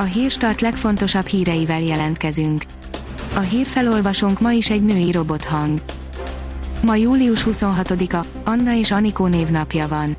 A hírstart legfontosabb híreivel jelentkezünk. A hírfelolvasónk ma is egy női robothang. Ma július 26-a, Anna és Anikó névnapja van.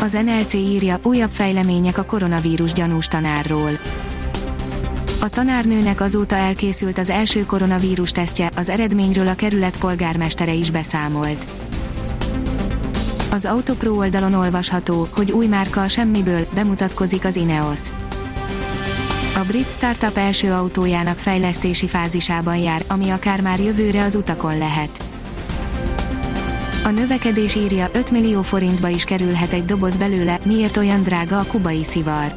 Az NLC írja, újabb fejlemények a koronavírus gyanús tanárról. A tanárnőnek azóta elkészült az első koronavírus tesztje, az eredményről a kerület polgármestere is beszámolt. Az Autopro oldalon olvasható, hogy új márka a semmiből bemutatkozik az Ineos. A brit startup első autójának fejlesztési fázisában jár, ami akár már jövőre az utakon lehet. A növekedés írja 5 millió forintba is kerülhet egy doboz belőle, miért olyan drága a kubai szivar.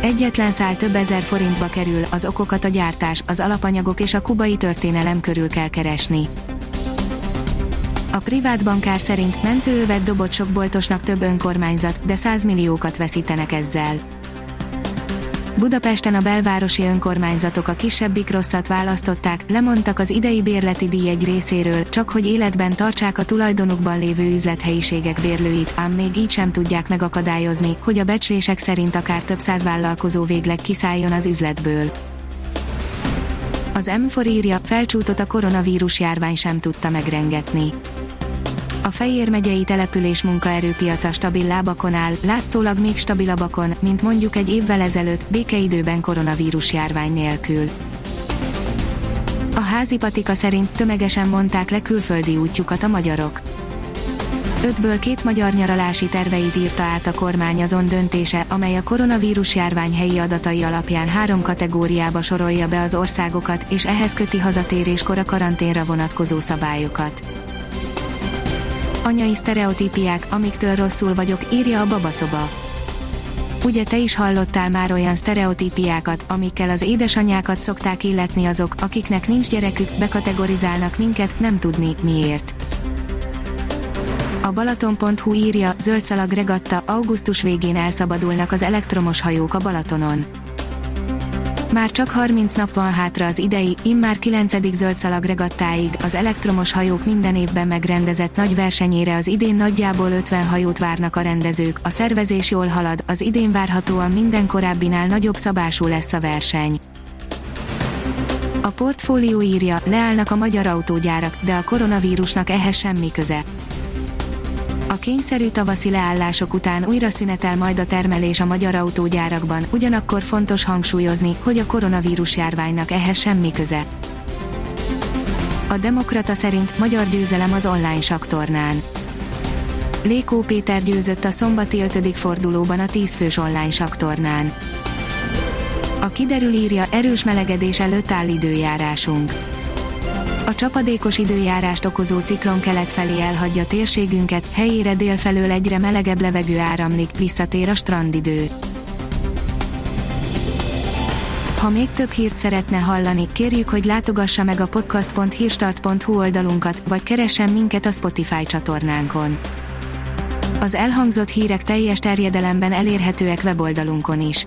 Egyetlen szál több ezer forintba kerül, az okokat a gyártás, az alapanyagok és a kubai történelem körül kell keresni. A privát bankár szerint mentőövet dobott sok boltosnak több önkormányzat, de 100 milliókat veszítenek ezzel. Budapesten a belvárosi önkormányzatok a kisebbik rosszat választották, lemondtak az idei bérleti díj egy részéről, csak hogy életben tartsák a tulajdonukban lévő üzlethelyiségek bérlőit, ám még így sem tudják megakadályozni, hogy a becslések szerint akár több száz vállalkozó végleg kiszálljon az üzletből. Az M4 írja, felcsútot a koronavírus járvány sem tudta megrengetni a Fejér megyei település munkaerőpiaca stabil lábakon áll, látszólag még stabilabbakon, mint mondjuk egy évvel ezelőtt, békeidőben koronavírus járvány nélkül. A házi patika szerint tömegesen mondták le külföldi útjukat a magyarok. Ötből két magyar nyaralási terveit írta át a kormány azon döntése, amely a koronavírus járvány helyi adatai alapján három kategóriába sorolja be az országokat, és ehhez köti hazatéréskor a karanténra vonatkozó szabályokat anyai sztereotípiák, amiktől rosszul vagyok, írja a babaszoba. Ugye te is hallottál már olyan sztereotípiákat, amikkel az édesanyákat szokták illetni azok, akiknek nincs gyerekük, bekategorizálnak minket, nem tudni, miért. A Balaton.hu írja, zöldszalag regatta, augusztus végén elszabadulnak az elektromos hajók a Balatonon. Már csak 30 nap van hátra az idei, immár 9. zöldszalag regattáig, az elektromos hajók minden évben megrendezett nagy versenyére az idén nagyjából 50 hajót várnak a rendezők, a szervezés jól halad, az idén várhatóan minden korábbinál nagyobb szabású lesz a verseny. A portfólió írja, leállnak a magyar autógyárak, de a koronavírusnak ehhez semmi köze. A kényszerű tavaszi leállások után újra szünetel majd a termelés a magyar autógyárakban, ugyanakkor fontos hangsúlyozni, hogy a koronavírus járványnak ehhez semmi köze. A Demokrata szerint magyar győzelem az online saktornán. Lékó Péter győzött a szombati 5. fordulóban a 10 fős online saktornán. A kiderül írja, erős melegedés előtt áll időjárásunk a csapadékos időjárást okozó ciklon kelet felé elhagyja térségünket, helyére délfelől egyre melegebb levegő áramlik, visszatér a strandidő. Ha még több hírt szeretne hallani, kérjük, hogy látogassa meg a podcast.hírstart.hu oldalunkat, vagy keressen minket a Spotify csatornánkon. Az elhangzott hírek teljes terjedelemben elérhetőek weboldalunkon is